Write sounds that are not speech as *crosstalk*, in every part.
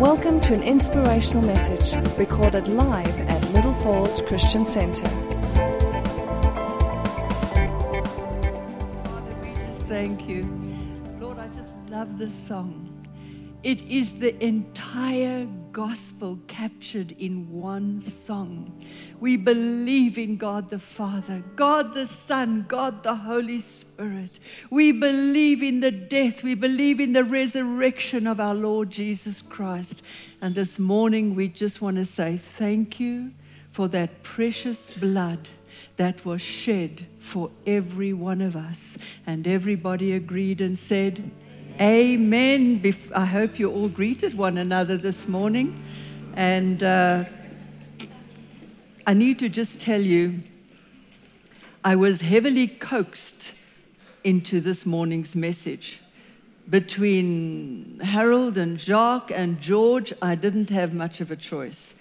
Welcome to an inspirational message recorded live at Little Falls Christian Center. Father, we just thank you. Lord, I just love this song. It is the entire gospel captured in one song. We believe in God the Father, God the Son, God the Holy Spirit. We believe in the death, we believe in the resurrection of our Lord Jesus Christ. And this morning, we just want to say thank you for that precious blood that was shed for every one of us. And everybody agreed and said, Amen. I hope you all greeted one another this morning. And uh, I need to just tell you, I was heavily coaxed into this morning's message. Between Harold and Jacques and George, I didn't have much of a choice.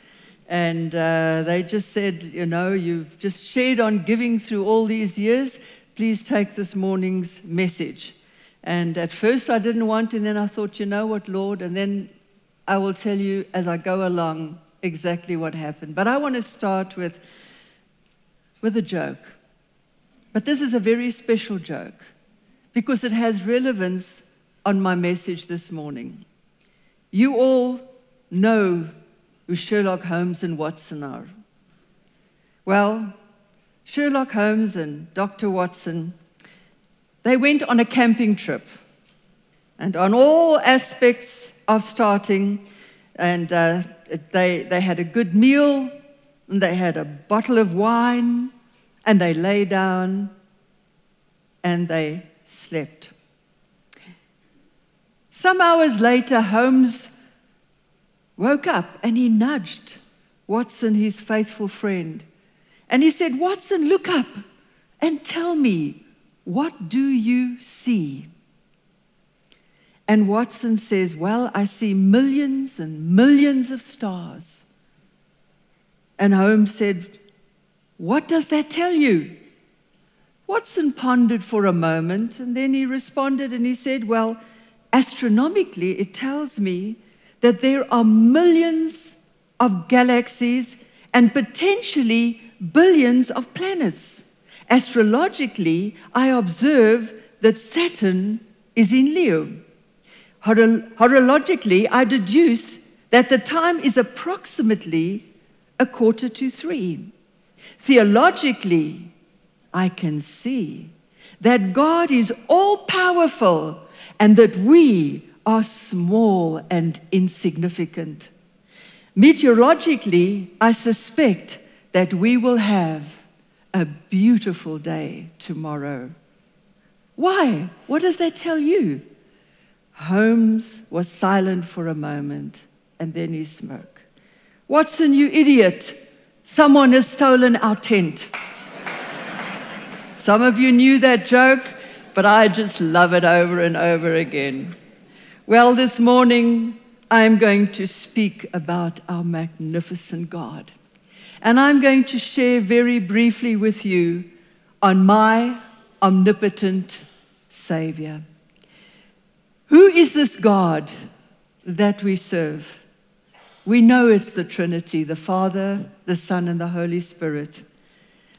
And uh, they just said, you know, you've just shared on giving through all these years. Please take this morning's message. And at first I didn't want, and then I thought, you know what, Lord? And then I will tell you as I go along exactly what happened. But I want to start with, with a joke. But this is a very special joke because it has relevance on my message this morning. You all know who Sherlock Holmes and Watson are. Well, Sherlock Holmes and Dr. Watson they went on a camping trip. And on all aspects of starting, and uh, they, they had a good meal, and they had a bottle of wine, and they lay down, and they slept. Some hours later, Holmes woke up and he nudged Watson, his faithful friend. And he said, Watson, look up and tell me, what do you see? And Watson says, Well, I see millions and millions of stars. And Holmes said, What does that tell you? Watson pondered for a moment and then he responded and he said, Well, astronomically, it tells me that there are millions of galaxies and potentially billions of planets. Astrologically, I observe that Saturn is in Leo. Horologically, I deduce that the time is approximately a quarter to three. Theologically, I can see that God is all powerful and that we are small and insignificant. Meteorologically, I suspect that we will have a beautiful day tomorrow. Why? What does that tell you? Holmes was silent for a moment and then he spoke. Watson, you idiot. Someone has stolen our tent. Some of you knew that joke, but I just love it over and over again. Well, this morning I'm going to speak about our magnificent God. And I'm going to share very briefly with you on my omnipotent Savior. Who is this God that we serve? We know it's the Trinity the Father, the Son, and the Holy Spirit.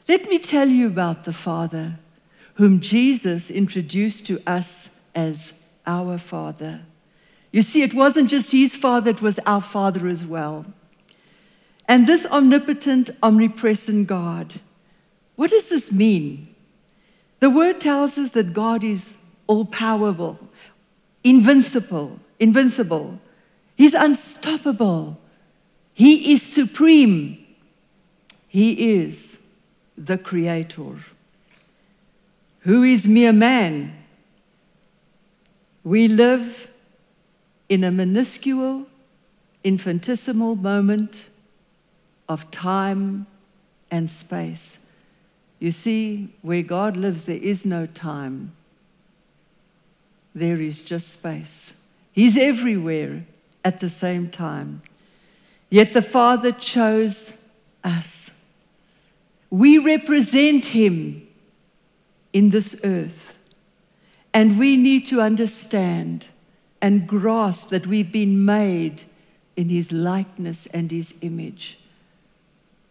Let me tell you about the Father, whom Jesus introduced to us as our Father. You see, it wasn't just his Father, it was our Father as well. And this omnipotent, omnipresent God, what does this mean? The word tells us that God is all powerful, invincible, invincible. He's unstoppable. He is supreme. He is the creator. Who is mere man? We live in a minuscule, infinitesimal moment of time and space. You see, where God lives, there is no time, there is just space. He's everywhere at the same time. Yet the Father chose us. We represent Him in this earth. And we need to understand and grasp that we've been made in his likeness and his image.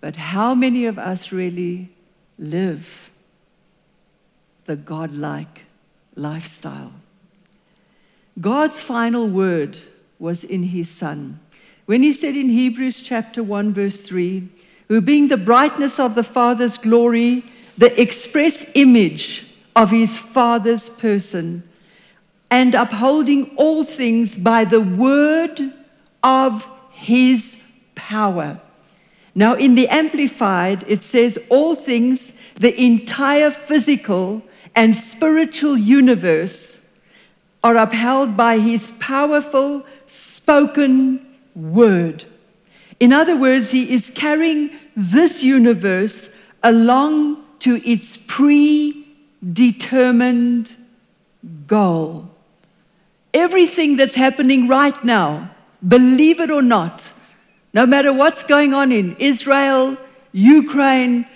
But how many of us really live the godlike lifestyle? God's final word was in his Son. When he said in Hebrews chapter 1, verse 3, who being the brightness of the Father's glory, the express image of his Father's person, and upholding all things by the word of his power. Now, in the Amplified, it says, All things, the entire physical and spiritual universe, are upheld by his powerful spoken word. In other words, he is carrying this universe along to its predetermined goal. Everything that's happening right now, believe it or not, no matter what's going on in Israel, Ukraine,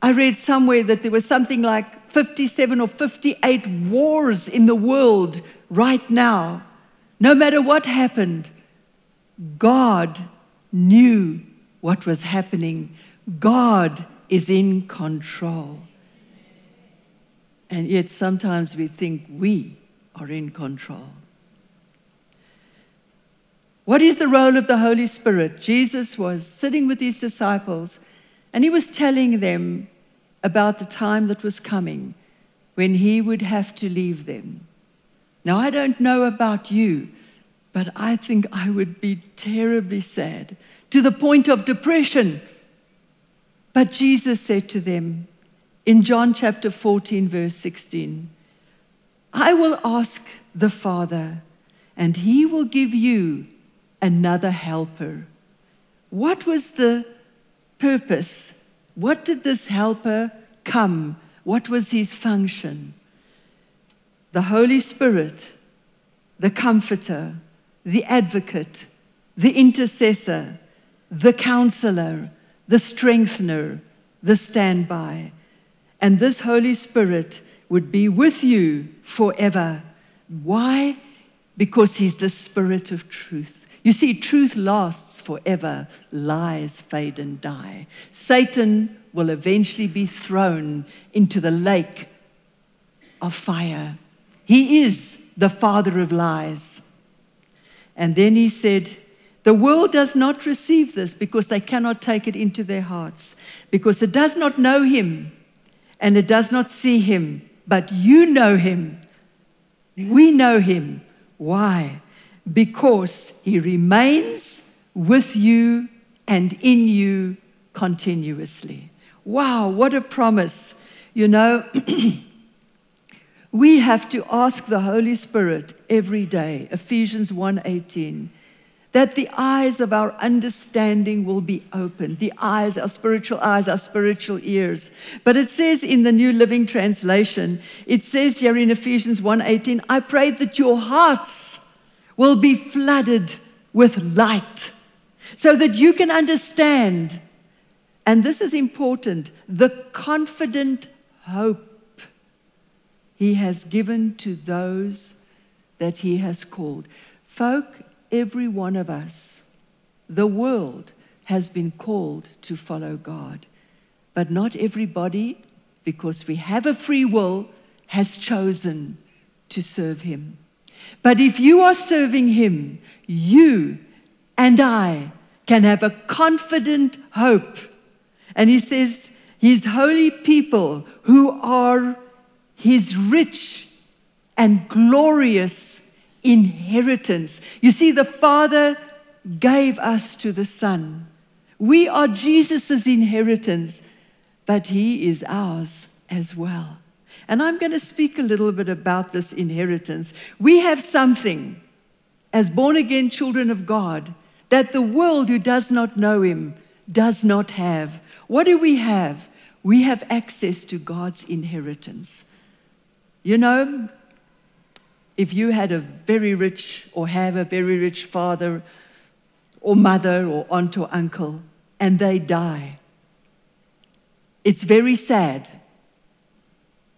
I read somewhere that there was something like 57 or 58 wars in the world right now. No matter what happened, God knew what was happening. God is in control. And yet sometimes we think we are in control. What is the role of the Holy Spirit? Jesus was sitting with his disciples and he was telling them about the time that was coming when he would have to leave them. Now, I don't know about you, but I think I would be terribly sad to the point of depression. But Jesus said to them in John chapter 14, verse 16, I will ask the Father, and he will give you another helper. What was the purpose? What did this helper come? What was his function? The Holy Spirit, the Comforter, the Advocate, the Intercessor, the Counselor, the Strengthener, the Standby. And this Holy Spirit would be with you forever. Why? Because He's the Spirit of truth. You see, truth lasts forever, lies fade and die. Satan will eventually be thrown into the lake of fire. He is the father of lies. And then he said, The world does not receive this because they cannot take it into their hearts, because it does not know him and it does not see him, but you know him. We know him. Why? Because he remains with you and in you continuously. Wow, what a promise. You know, *clears throat* we have to ask the Holy Spirit every day, Ephesians 1:18, that the eyes of our understanding will be opened, the eyes, our spiritual eyes, our spiritual ears. But it says in the New Living Translation, it says here in Ephesians 1:18, I pray that your hearts will be flooded with light so that you can understand and this is important the confident hope he has given to those that he has called. Folk, every one of us, the world has been called to follow God. But not everybody, because we have a free will, has chosen to serve him. But if you are serving him, you and I can have a confident hope. And he says, His holy people who are his rich and glorious inheritance. You see, the Father gave us to the Son. We are Jesus' inheritance, but He is ours as well. And I'm going to speak a little bit about this inheritance. We have something as born again children of God that the world who does not know Him does not have. What do we have? We have access to God's inheritance. You know, if you had a very rich or have a very rich father or mother or aunt or uncle and they die, it's very sad.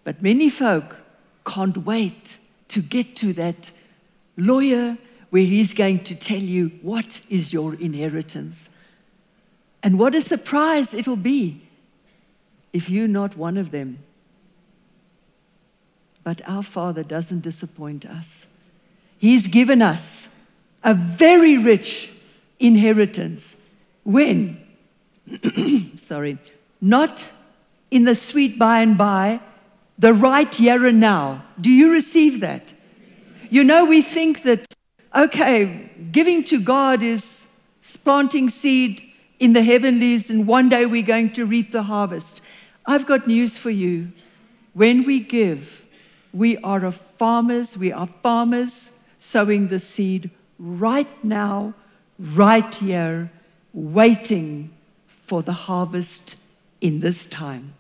But many folk can't wait to get to that lawyer where He's going to tell you what is your inheritance. And what a surprise it'll be if you're not one of them. But our Father doesn't disappoint us. He's given us a very rich inheritance. When? *clears throat* Sorry, not in the sweet by and by, the right here and now. Do you receive that? You know, we think that, okay, giving to God is planting seed in the heavenlies, and one day we're going to reap the harvest. I've got news for you. When we give, we are farmers, we are farmers sowing the seed right now, right here, waiting for the harvest in this time.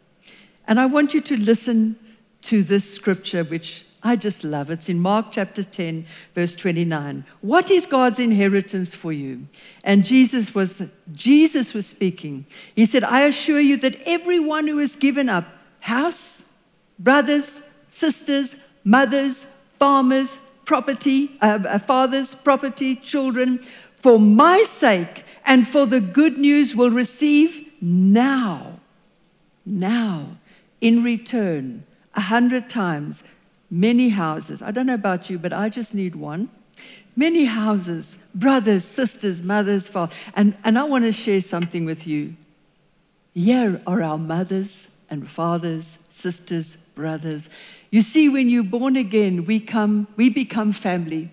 And I want you to listen to this scripture, which I just love. It's in Mark chapter 10, verse 29. What is God's inheritance for you? And Jesus was, Jesus was speaking. He said, I assure you that everyone who has given up house, brothers, sisters, mothers, farmers, property, uh, uh fathers, property, children, for my sake and for the good news will receive now, now, in return, a hundred times many houses. I don't know about you, but I just need one. Many houses, brothers, sisters, mothers, fathers. And, and I want to share something with you. Here are our mothers and fathers, sisters, brothers. You see, when you're born again, we, come, we become family.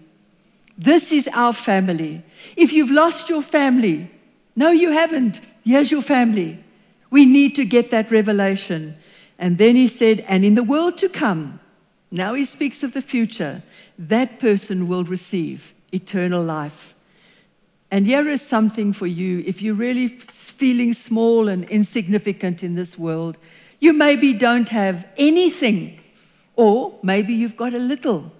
This is our family. If you've lost your family, no, you haven't. Here's your family. We need to get that revelation. And then he said, and in the world to come, now he speaks of the future. That person will receive eternal life. And here is something for you if you're really feeling small and insignificant in this world. You maybe don't have anything, or maybe you've got a little.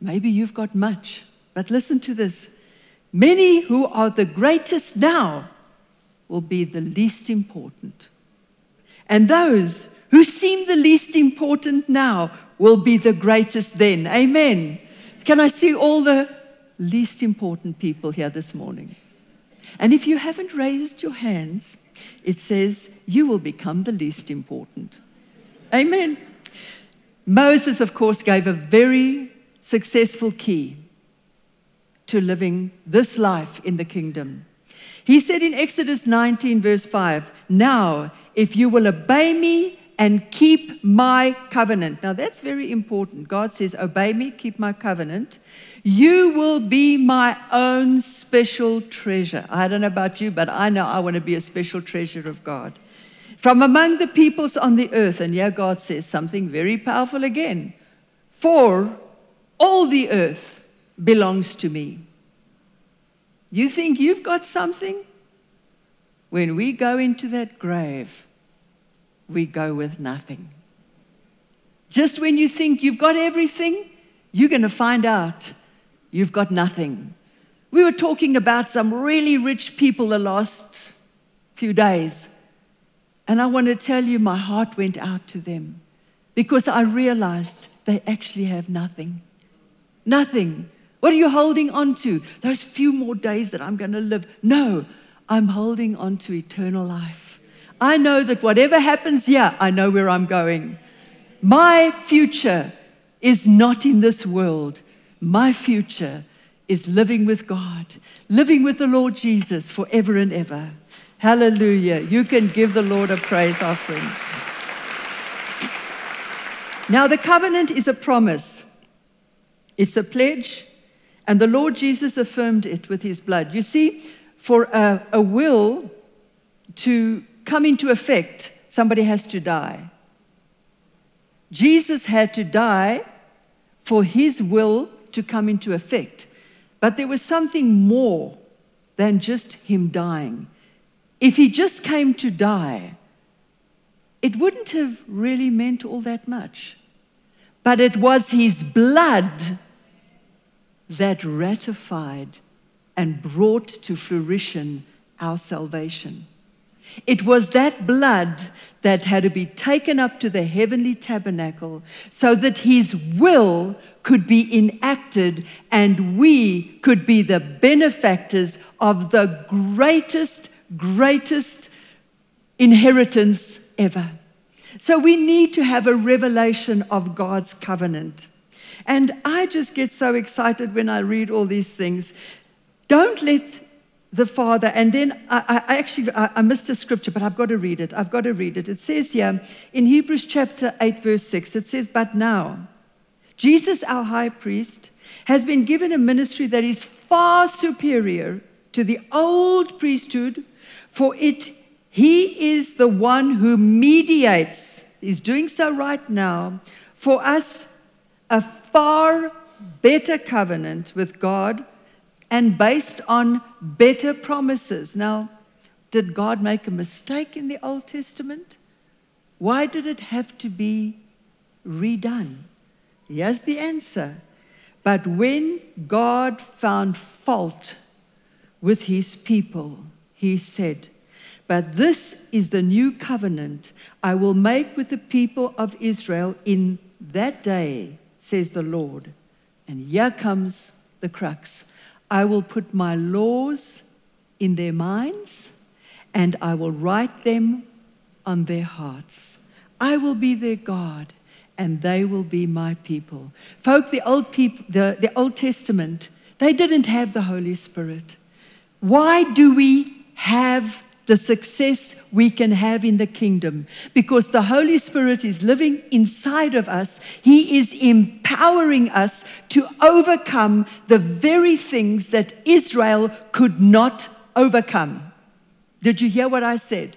Maybe you've got much. But listen to this many who are the greatest now will be the least important. And those who seem the least important now will be the greatest then. Amen. Can I see all the least important people here this morning? And if you haven't raised your hands, it says you will become the least important. Amen. Moses, of course, gave a very successful key to living this life in the kingdom. He said in Exodus 19, verse 5, Now, if you will obey me and keep my covenant. Now that's very important. God says, Obey me, keep my covenant. You will be my own special treasure. I don't know about you, but I know I want to be a special treasure of God. From among the peoples on the earth, and yeah, God says something very powerful again. For all the earth belongs to me. You think you've got something? When we go into that grave, we go with nothing. Just when you think you've got everything, you're going to find out you've got nothing. We were talking about some really rich people the last few days. And I want to tell you, my heart went out to them because I realized they actually have nothing. Nothing. What are you holding on to? Those few more days that I'm going to live. No, I'm holding on to eternal life. I know that whatever happens here, I know where I'm going. My future is not in this world. My future is living with God, living with the Lord Jesus forever and ever. Hallelujah. You can give the Lord a praise offering. Now, the covenant is a promise, it's a pledge, and the Lord Jesus affirmed it with his blood. You see, for a, a will to come into effect, somebody has to die. Jesus had to die for his will to come into effect. But there was something more than just him dying. If he just came to die, it wouldn't have really meant all that much. But it was his blood that ratified and brought to fruition our salvation. It was that blood that had to be taken up to the heavenly tabernacle so that his will could be enacted and we could be the benefactors of the greatest, greatest inheritance ever. So we need to have a revelation of God's covenant. And I just get so excited when I read all these things. Don't let the Father, and then I, I actually I, I missed a scripture, but I've got to read it. I've got to read it. It says here in Hebrews chapter 8, verse 6, it says, But now, Jesus, our high priest, has been given a ministry that is far superior to the old priesthood, for it he is the one who mediates, he's doing so right now, for us a far better covenant with God and based on better promises. Now, did God make a mistake in the Old Testament? Why did it have to be redone? Here's the answer. But when God found fault with his people, he said, But this is the new covenant I will make with the people of Israel in that day, says the Lord. And here comes the crux. I will put my laws in their minds and I will write them on their hearts. I will be their God and they will be my people. Folk, the Old, people, the, the Old Testament, they didn't have the Holy Spirit. Why do we have the success we can have in the kingdom because the Holy Spirit is living inside of us. He is empowering us to overcome the very things that Israel could not overcome. Did you hear what I said?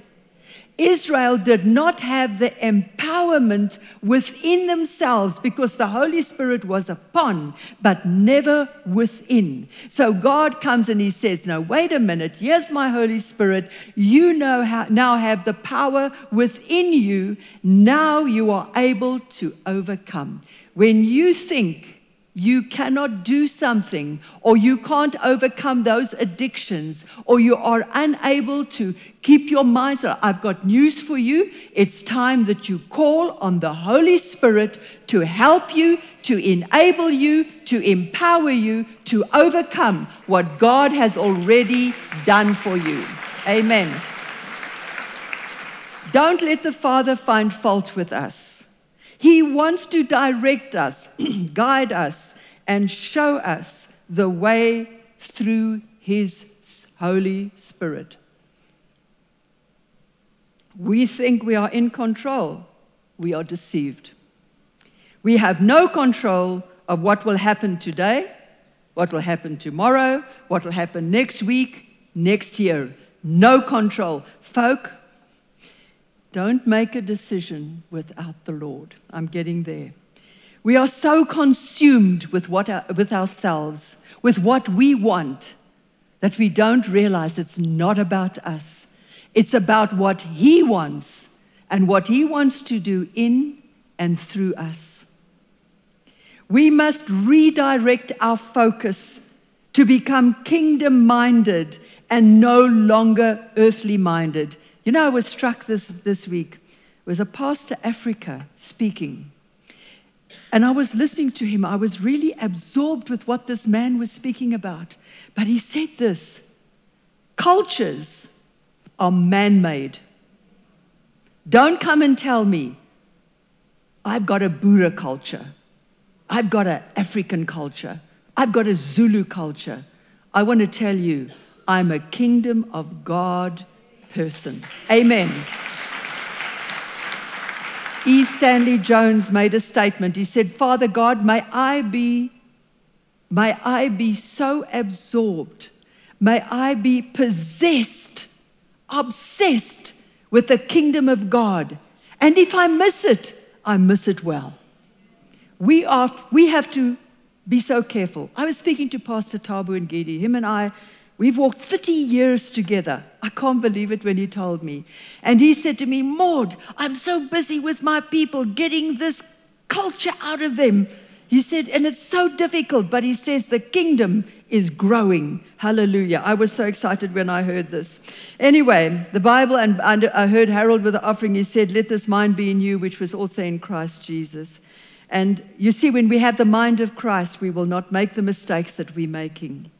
Israel did not have the empowerment within themselves because the Holy Spirit was upon, but never within. So God comes and He says, No, wait a minute, here's my Holy Spirit. You know how, now have the power within you. Now you are able to overcome. When you think you cannot do something, or you can't overcome those addictions, or you are unable to keep your mind. So, I've got news for you. It's time that you call on the Holy Spirit to help you, to enable you, to empower you to overcome what God has already done for you. Amen. Don't let the Father find fault with us. He wants to direct us, *clears throat* guide us, and show us the way through His Holy Spirit. We think we are in control. We are deceived. We have no control of what will happen today, what will happen tomorrow, what will happen next week, next year. No control. Folk, don't make a decision without the Lord. I'm getting there. We are so consumed with, what, with ourselves, with what we want, that we don't realize it's not about us. It's about what He wants and what He wants to do in and through us. We must redirect our focus to become kingdom minded and no longer earthly minded. You know, I was struck this, this week. It was a pastor Africa speaking. And I was listening to him. I was really absorbed with what this man was speaking about. But he said this cultures are man made. Don't come and tell me I've got a Buddha culture, I've got an African culture, I've got a Zulu culture. I want to tell you, I'm a kingdom of God person. Amen. E. Stanley Jones made a statement. He said, Father God, may I be, may I be so absorbed, may I be possessed, obsessed with the kingdom of God. And if I miss it, I miss it well. We, are, we have to be so careful. I was speaking to Pastor Tabu and Gedi. Him and I We've walked 30 years together. I can't believe it when he told me. And he said to me, Maud, I'm so busy with my people getting this culture out of them. He said, and it's so difficult, but he says the kingdom is growing. Hallelujah. I was so excited when I heard this. Anyway, the Bible, and, and I heard Harold with the offering, he said, Let this mind be in you, which was also in Christ Jesus. And you see, when we have the mind of Christ, we will not make the mistakes that we're making.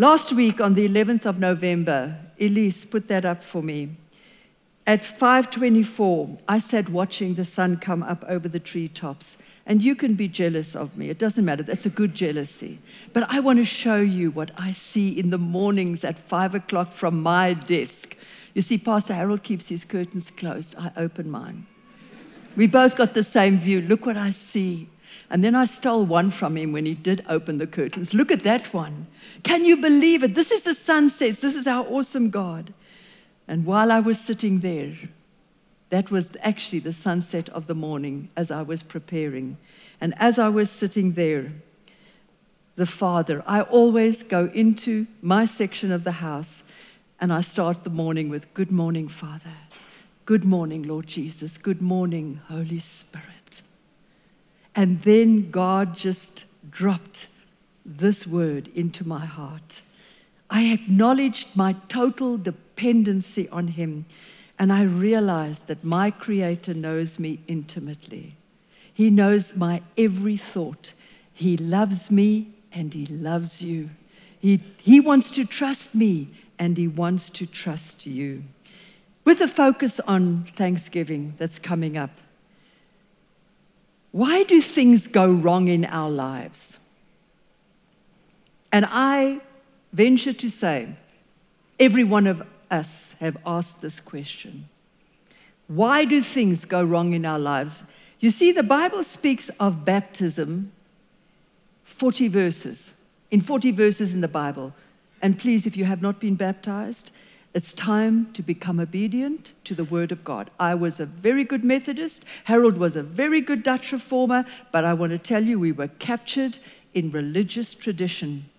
Last week, on the 11th of November, Elise put that up for me. At 5:24, I sat watching the sun come up over the treetops. And you can be jealous of me. It doesn't matter. That's a good jealousy. But I want to show you what I see in the mornings at five o'clock from my desk. You see, Pastor Harold keeps his curtains closed. I open mine. We both got the same view. Look what I see. And then I stole one from him when he did open the curtains. Look at that one. Can you believe it? This is the sunsets. This is our awesome God. And while I was sitting there, that was actually the sunset of the morning as I was preparing. And as I was sitting there, the Father, I always go into my section of the house and I start the morning with, Good morning, Father. Good morning, Lord Jesus. Good morning, Holy Spirit. And then God just dropped this word into my heart. I acknowledged my total dependency on Him, and I realized that my Creator knows me intimately. He knows my every thought. He loves me and He loves you. He, he wants to trust me and He wants to trust you with a focus on Thanksgiving that's coming up. Why do things go wrong in our lives? And I venture to say, every one of us have asked this question. Why do things go wrong in our lives? You see, the Bible speaks of baptism 40 verses, in 40 verses in the Bible. And please, if you have not been baptized, it's time to become obedient to the Word of God. I was a very good Methodist. Harold was a very good Dutch reformer. But I want to tell you, we were captured in religious tradition.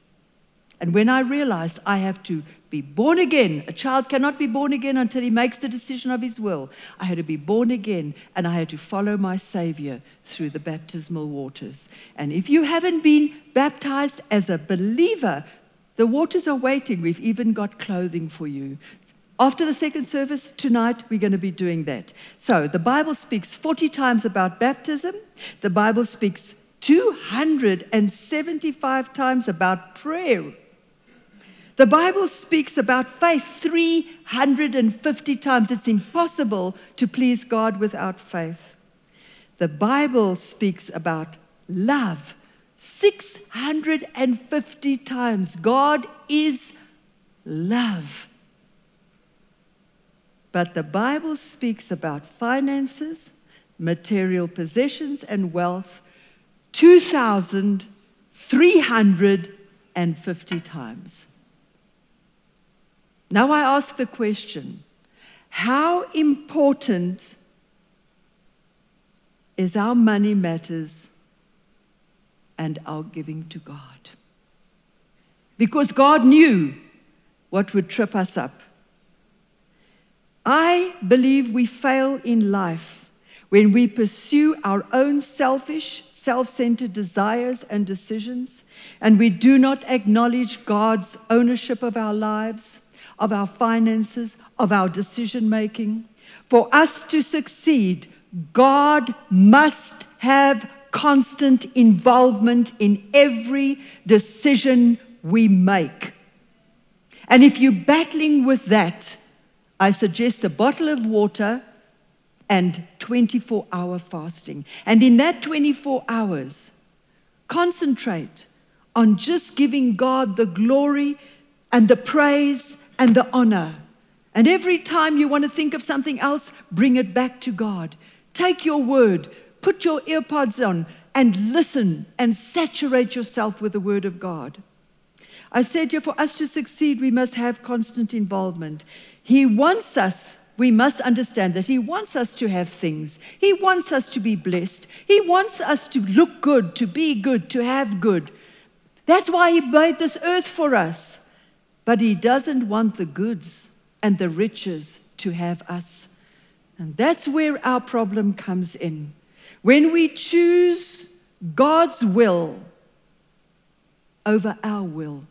And when I realized I have to be born again, a child cannot be born again until he makes the decision of his will. I had to be born again and I had to follow my Savior through the baptismal waters. And if you haven't been baptized as a believer, the waters are waiting. We've even got clothing for you. After the second service tonight, we're going to be doing that. So the Bible speaks 40 times about baptism. The Bible speaks 275 times about prayer. The Bible speaks about faith 350 times. It's impossible to please God without faith. The Bible speaks about love 650 times. God is love. But the Bible speaks about finances, material possessions, and wealth 2,350 times. Now I ask the question how important is our money matters and our giving to God. Because God knew what would trip us up. I believe we fail in life when we pursue our own selfish, self centered desires and decisions, and we do not acknowledge God's ownership of our lives, of our finances, of our decision making. For us to succeed, God must have constant involvement in every decision we make. And if you're battling with that, I suggest a bottle of water and 24 hour fasting. And in that 24 hours, concentrate on just giving God the glory and the praise and the honor. And every time you want to think of something else, bring it back to God. Take your word, put your earpods on and listen and saturate yourself with the Word of God. I said, yeah, for us to succeed, we must have constant involvement. He wants us, we must understand that He wants us to have things. He wants us to be blessed. He wants us to look good, to be good, to have good. That's why He made this earth for us. But He doesn't want the goods and the riches to have us. And that's where our problem comes in. When we choose God's will over our will,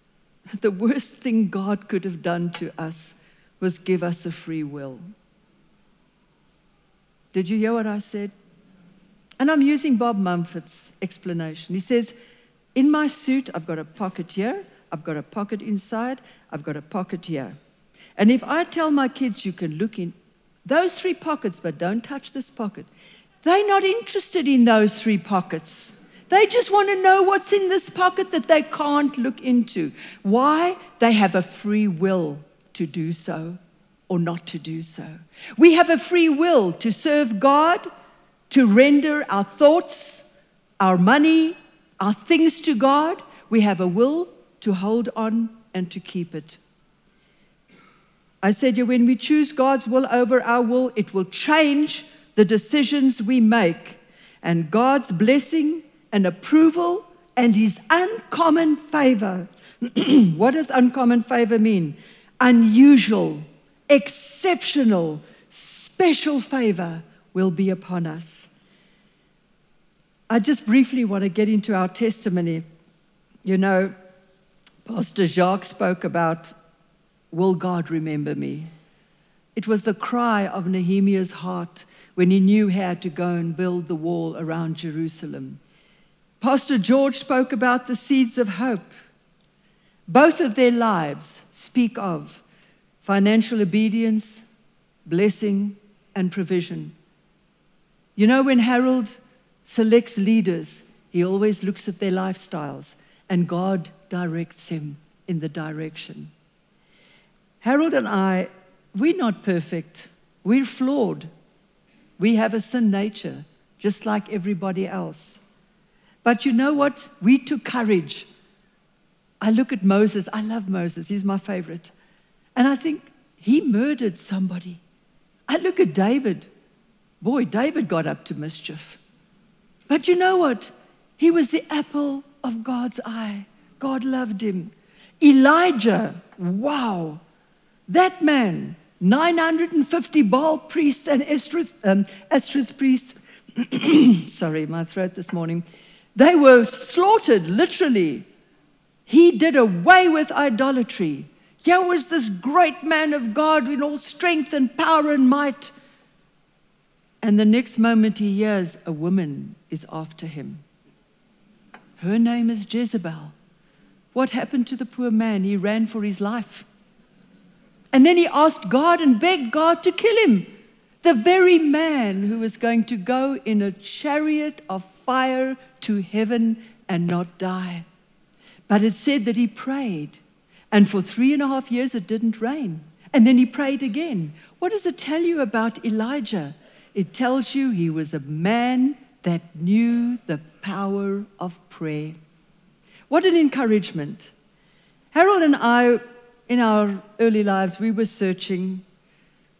*laughs* the worst thing God could have done to us was give us a free will. Did you hear what I said? And I'm using Bob Mumford's explanation. He says, In my suit, I've got a pocket here, I've got a pocket inside, I've got a pocket here. And if I tell my kids, you can look in those three pockets, but don't touch this pocket, they're not interested in those three pockets. They just want to know what's in this pocket that they can't look into. Why? They have a free will to do so or not to do so. We have a free will to serve God, to render our thoughts, our money, our things to God. We have a will to hold on and to keep it. I said, when we choose God's will over our will, it will change the decisions we make. And God's blessing and approval and his uncommon favor. *clears throat* what does uncommon favor mean? Unusual, exceptional, special favor will be upon us. I just briefly want to get into our testimony. You know, Pastor Jacques spoke about, Will God remember me? It was the cry of Nehemiah's heart when he knew had to go and build the wall around Jerusalem. Pastor George spoke about the seeds of hope. Both of their lives speak of financial obedience, blessing, and provision. You know, when Harold selects leaders, he always looks at their lifestyles, and God directs him in the direction. Harold and I, we're not perfect. We're flawed. We have a sin nature, just like everybody else. But you know what? We took courage. I look at Moses. I love Moses. He's my favorite. And I think he murdered somebody. I look at David. Boy, David got up to mischief. But you know what? He was the apple of God's eye. God loved him. Elijah, wow. That man, 950 Baal priests and Ashtoreth, um, priests. *clears throat* Sorry, my throat this morning. They were slaughtered, literally. He did away with idolatry. Here was this great man of God in all strength and power and might. And the next moment he hears a woman is after him. Her name is Jezebel. What happened to the poor man? He ran for his life. And then he asked God and begged God to kill him. The very man who was going to go in a chariot of fire to heaven and not die. But it said that he prayed, and for three and a half years it didn't rain. And then he prayed again. What does it tell you about Elijah? It tells you he was a man that knew the power of prayer. What an encouragement. Harold and I, in our early lives, we were searching,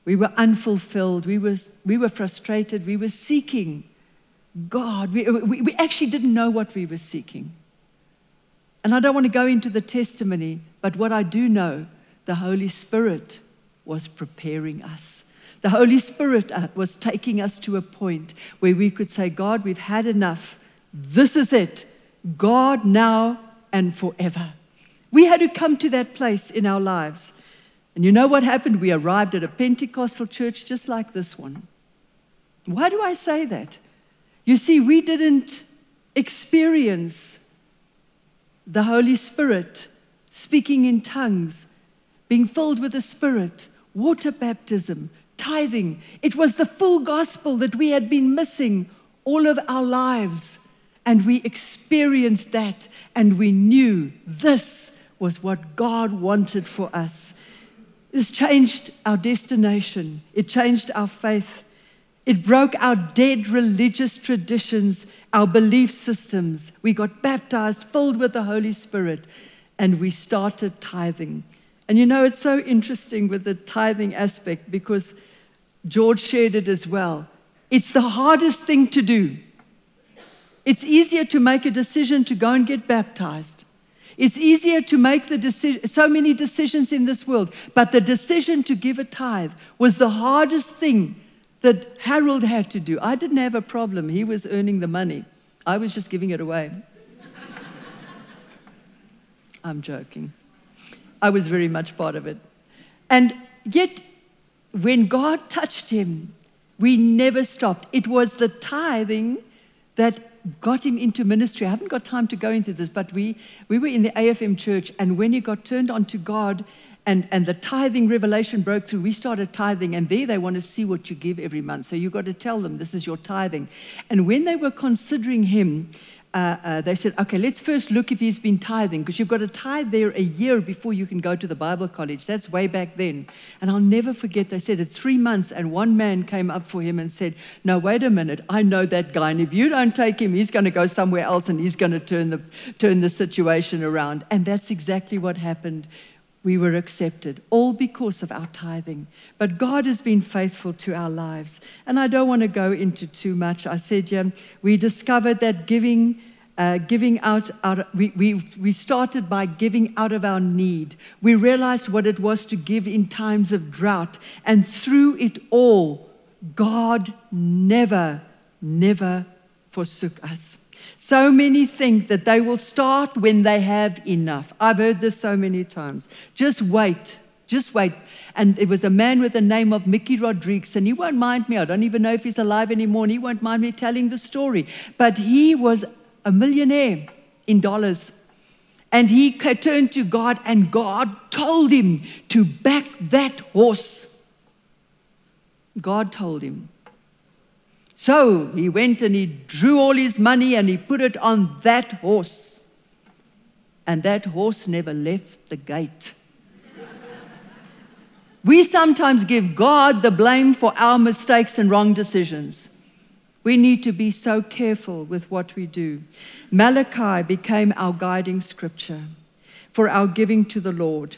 we were unfulfilled, we were, we were frustrated, we were seeking God. We, we, we actually didn't know what we were seeking. And I don't want to go into the testimony, but what I do know, the Holy Spirit was preparing us. The Holy Spirit uh, was taking us to a point where we could say, God, we've had enough. This is it. God now and forever. We had to come to that place in our lives. And you know what happened? We arrived at a Pentecostal church just like this one. Why do I say that? You see, we didn't experience the Holy Spirit speaking in tongues, being filled with the Spirit, water baptism, tithing. It was the full gospel that we had been missing all of our lives. And we experienced that, and we knew this was what God wanted for us. This changed our destination, it changed our faith. It broke our dead religious traditions, our belief systems. We got baptized, filled with the Holy Spirit, and we started tithing. And you know, it's so interesting with the tithing aspect because George shared it as well. It's the hardest thing to do. It's easier to make a decision to go and get baptized. It's easier to make the decision, so many decisions in this world, but the decision to give a tithe was the hardest thing that Harold had to do. I didn't have a problem. He was earning the money, I was just giving it away. *laughs* I'm joking. I was very much part of it. And yet, when God touched him, we never stopped. It was the tithing that got him into ministry. I haven't got time to go into this, but we, we were in the AFM church, and when he got turned on to God and, and the tithing revelation broke through, we started tithing, and there they want to see what you give every month. So you've got to tell them this is your tithing. And when they were considering him, uh, uh, they said, okay, let's first look if he's been tithing, because you've got to tithe there a year before you can go to the Bible college. That's way back then. And I'll never forget, they said it's three months, and one man came up for him and said, No, wait a minute, I know that guy, and if you don't take him, he's going to go somewhere else and he's going to turn the, turn the situation around. And that's exactly what happened we were accepted, all because of our tithing. But God has been faithful to our lives. And I don't want to go into too much. I said, yeah, we discovered that giving. Uh, giving out, out we, we, we started by giving out of our need. We realized what it was to give in times of drought. And through it all, God never, never forsook us. So many think that they will start when they have enough. I've heard this so many times. Just wait, just wait. And it was a man with the name of Mickey Rodriguez, and he won't mind me. I don't even know if he's alive anymore, and he won't mind me telling the story. But he was a millionaire in dollars. And he turned to God, and God told him to back that horse. God told him. So he went and he drew all his money and he put it on that horse. And that horse never left the gate. we sometimes give God the blame for our mistakes and wrong decisions. We need to be so careful with what we do. Malachi became our guiding scripture for our giving to the Lord.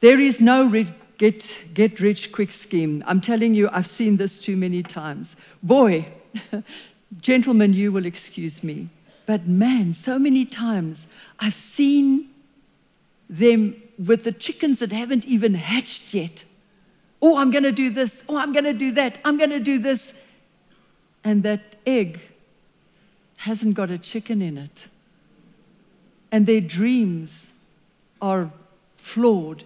There is no get, get rich quick scheme. I'm telling you, I've seen this too many times. Boy, *laughs* gentlemen, you will excuse me. But man, so many times I've seen them with the chickens that haven't even hatched yet. Oh, I'm going to do this. Oh, I'm going to do that. I'm going to do this. And that egg hasn't got a chicken in it. And their dreams are flawed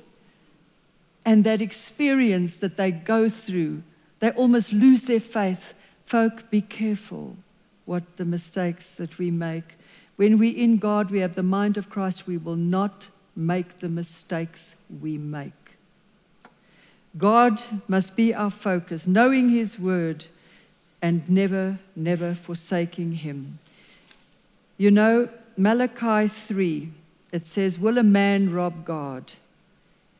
and that experience that they go through, they almost lose their faith. Folk, be careful what the mistakes that we make. When we're in God, we have the mind of Christ, we will not make the mistakes we make. God must be our focus, knowing His word and never, never forsaking Him. You know, Malachi 3, it says, Will a man rob God?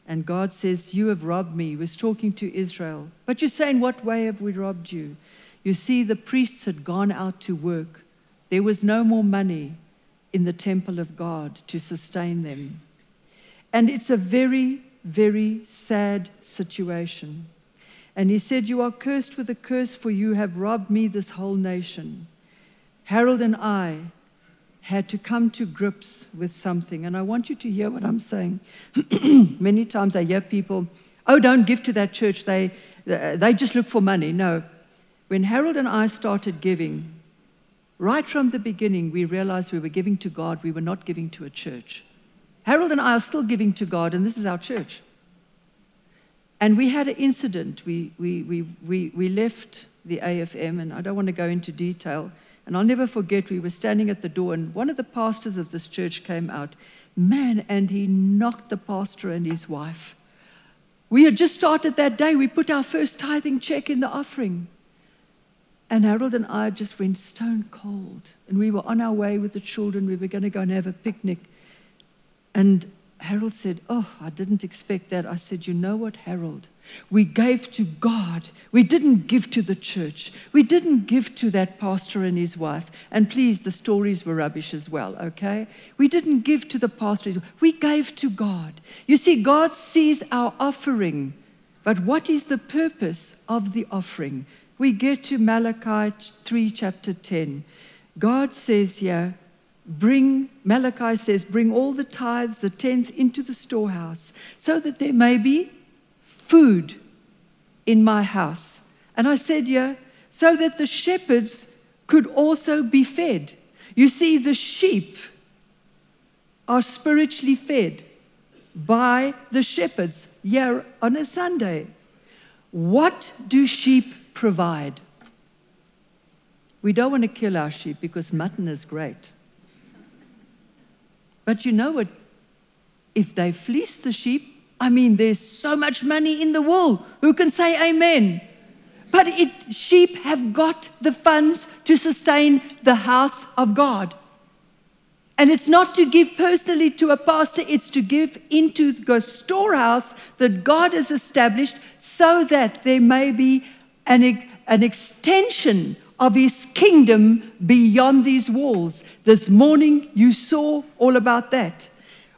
And God says, You have robbed me. He was talking to Israel. But you say, In what way have we robbed you? You see, the priests had gone out to work. There was no more money in the temple of God to sustain them. And it's a very, very sad situation. And he said, You are cursed with a curse, for you have robbed me, this whole nation. Harold and I had to come to grips with something. And I want you to hear what I'm saying. *clears throat* Many times I hear people, oh, don't give to that church. They, they just look for money. No. When Harold and I started giving, right from the beginning, we realized we were giving to God, we were not giving to a church. Harold and I are still giving to God, and this is our church. And we had an incident. We, we, we, we, we left the AFM, and I don't want to go into detail. And I'll never forget, we were standing at the door, and one of the pastors of this church came out. Man, and he knocked the pastor and his wife. We had just started that day. We put our first tithing check in the offering. And Harold and I just went stone cold. And we were on our way with the children. We were going to go and have a picnic. And Harold said, Oh, I didn't expect that. I said, You know what, Harold? We gave to God. We didn't give to the church. We didn't give to that pastor and his wife. And please, the stories were rubbish as well, okay? We didn't give to the pastor. We gave to God. You see, God sees our offering. But what is the purpose of the offering? We get to Malachi 3, chapter 10. God says here, bring, Malachi says, bring all the tithes, the tenth, into the storehouse, so that there may be food in my house. And I said, Yeah, so that the shepherds could also be fed. You see, the sheep are spiritually fed by the shepherds yeah, on a Sunday. What do sheep provide? We don't want to kill our sheep because mutton is great. But you know what? If they fleece the sheep, I mean, there's so much money in the wool. Who can say amen? But it, sheep have got the funds to sustain the house of God. And it's not to give personally to a pastor, it's to give into the storehouse that God has established so that there may be an, an extension of his kingdom beyond these walls. This morning you saw all about that.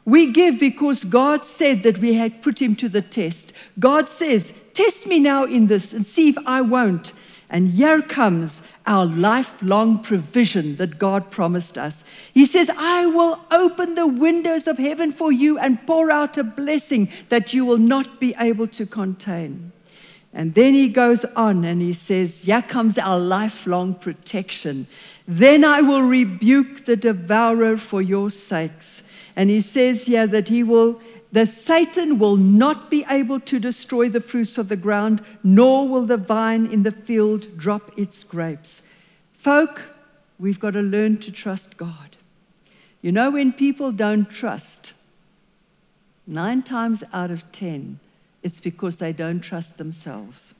We give because God said that we had put him to the test. God says, Test me now in this and see if I won't. And here comes our lifelong provision that God promised us. He says, I will open the windows of heaven for you and pour out a blessing that you will not be able to contain. And then he goes on and he says, Here comes our lifelong protection. Then I will rebuke the devourer for your sakes. And he says here that he will, that Satan will not be able to destroy the fruits of the ground, nor will the vine in the field drop its grapes. Folk, we've got to learn to trust God. You know, when people don't trust, nine times out of ten, it's because they don't trust themselves.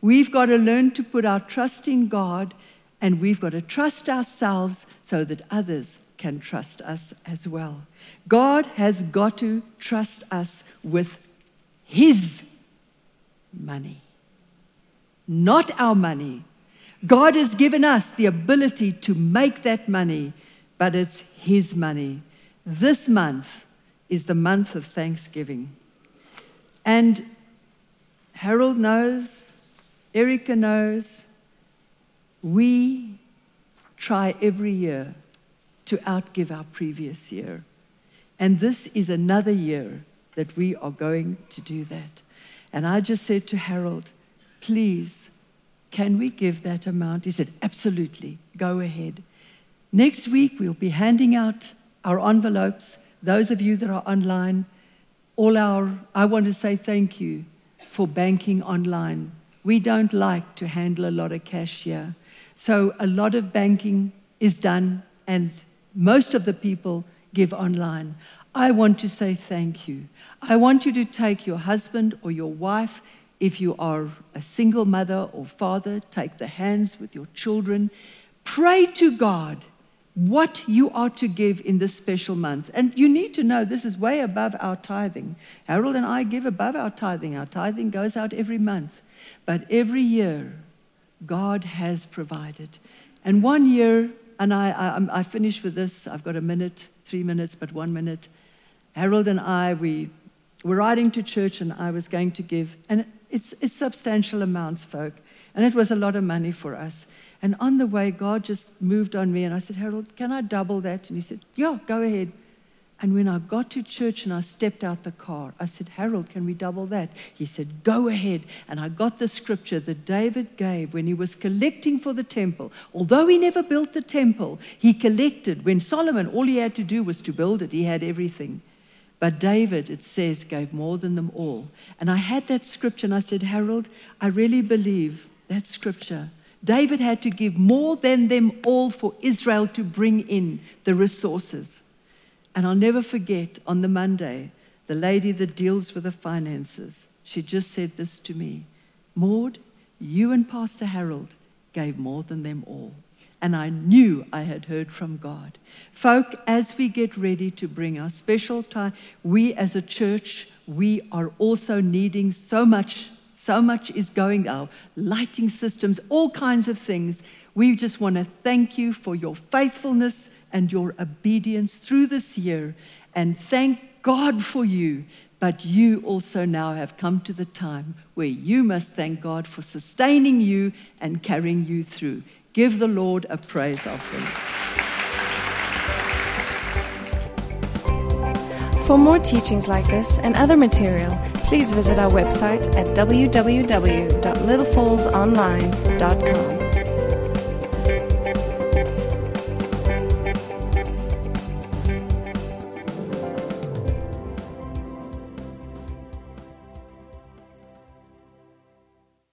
We've got to learn to put our trust in God and we've got to trust ourselves so that others can trust us as well. God has got to trust us with His money, not our money. God has given us the ability to make that money, but it's His money. This month is the month of Thanksgiving. And Harold knows, Erica knows, we try every year to outgive our previous year. And this is another year that we are going to do that. And I just said to Harold, please, can we give that amount? He said, absolutely, go ahead. Next week, we'll be handing out our envelopes. Those of you that are online, all our, I want to say thank you for banking online. We don't like to handle a lot of cash here. So a lot of banking is done, and most of the people give online. I want to say thank you. I want you to take your husband or your wife, if you are a single mother or father, take the hands with your children. Pray to God what you are to give in this special month. And you need to know this is way above our tithing. Harold and I give above our tithing. Our tithing goes out every month. But every year, God has provided. And one year, and I, I, I finish with this, I've got a minute, three minutes, but one minute. Harold and I, we were riding to church, and I was going to give, and it's, it's substantial amounts, folk. And it was a lot of money for us. And on the way, God just moved on me. And I said, Harold, can I double that? And he said, Yeah, go ahead. And when I got to church and I stepped out the car, I said, Harold, can we double that? He said, Go ahead. And I got the scripture that David gave when he was collecting for the temple. Although he never built the temple, he collected. When Solomon, all he had to do was to build it, he had everything. But David, it says, gave more than them all. And I had that scripture and I said, Harold, I really believe that scripture David had to give more than them all for Israel to bring in the resources. And I'll never forget on the Monday, the lady that deals with the finances, she just said this to me Maud, you and Pastor Harold gave more than them all. And I knew I had heard from God. Folk, as we get ready to bring our special time, we as a church, we are also needing so much so much is going, our lighting systems, all kinds of things. We just want to thank you for your faithfulness and your obedience through this year and thank God for you. But you also now have come to the time where you must thank God for sustaining you and carrying you through. Give the Lord a praise offering. For more teachings like this and other material, please visit our website at www.littlefallsonline.com.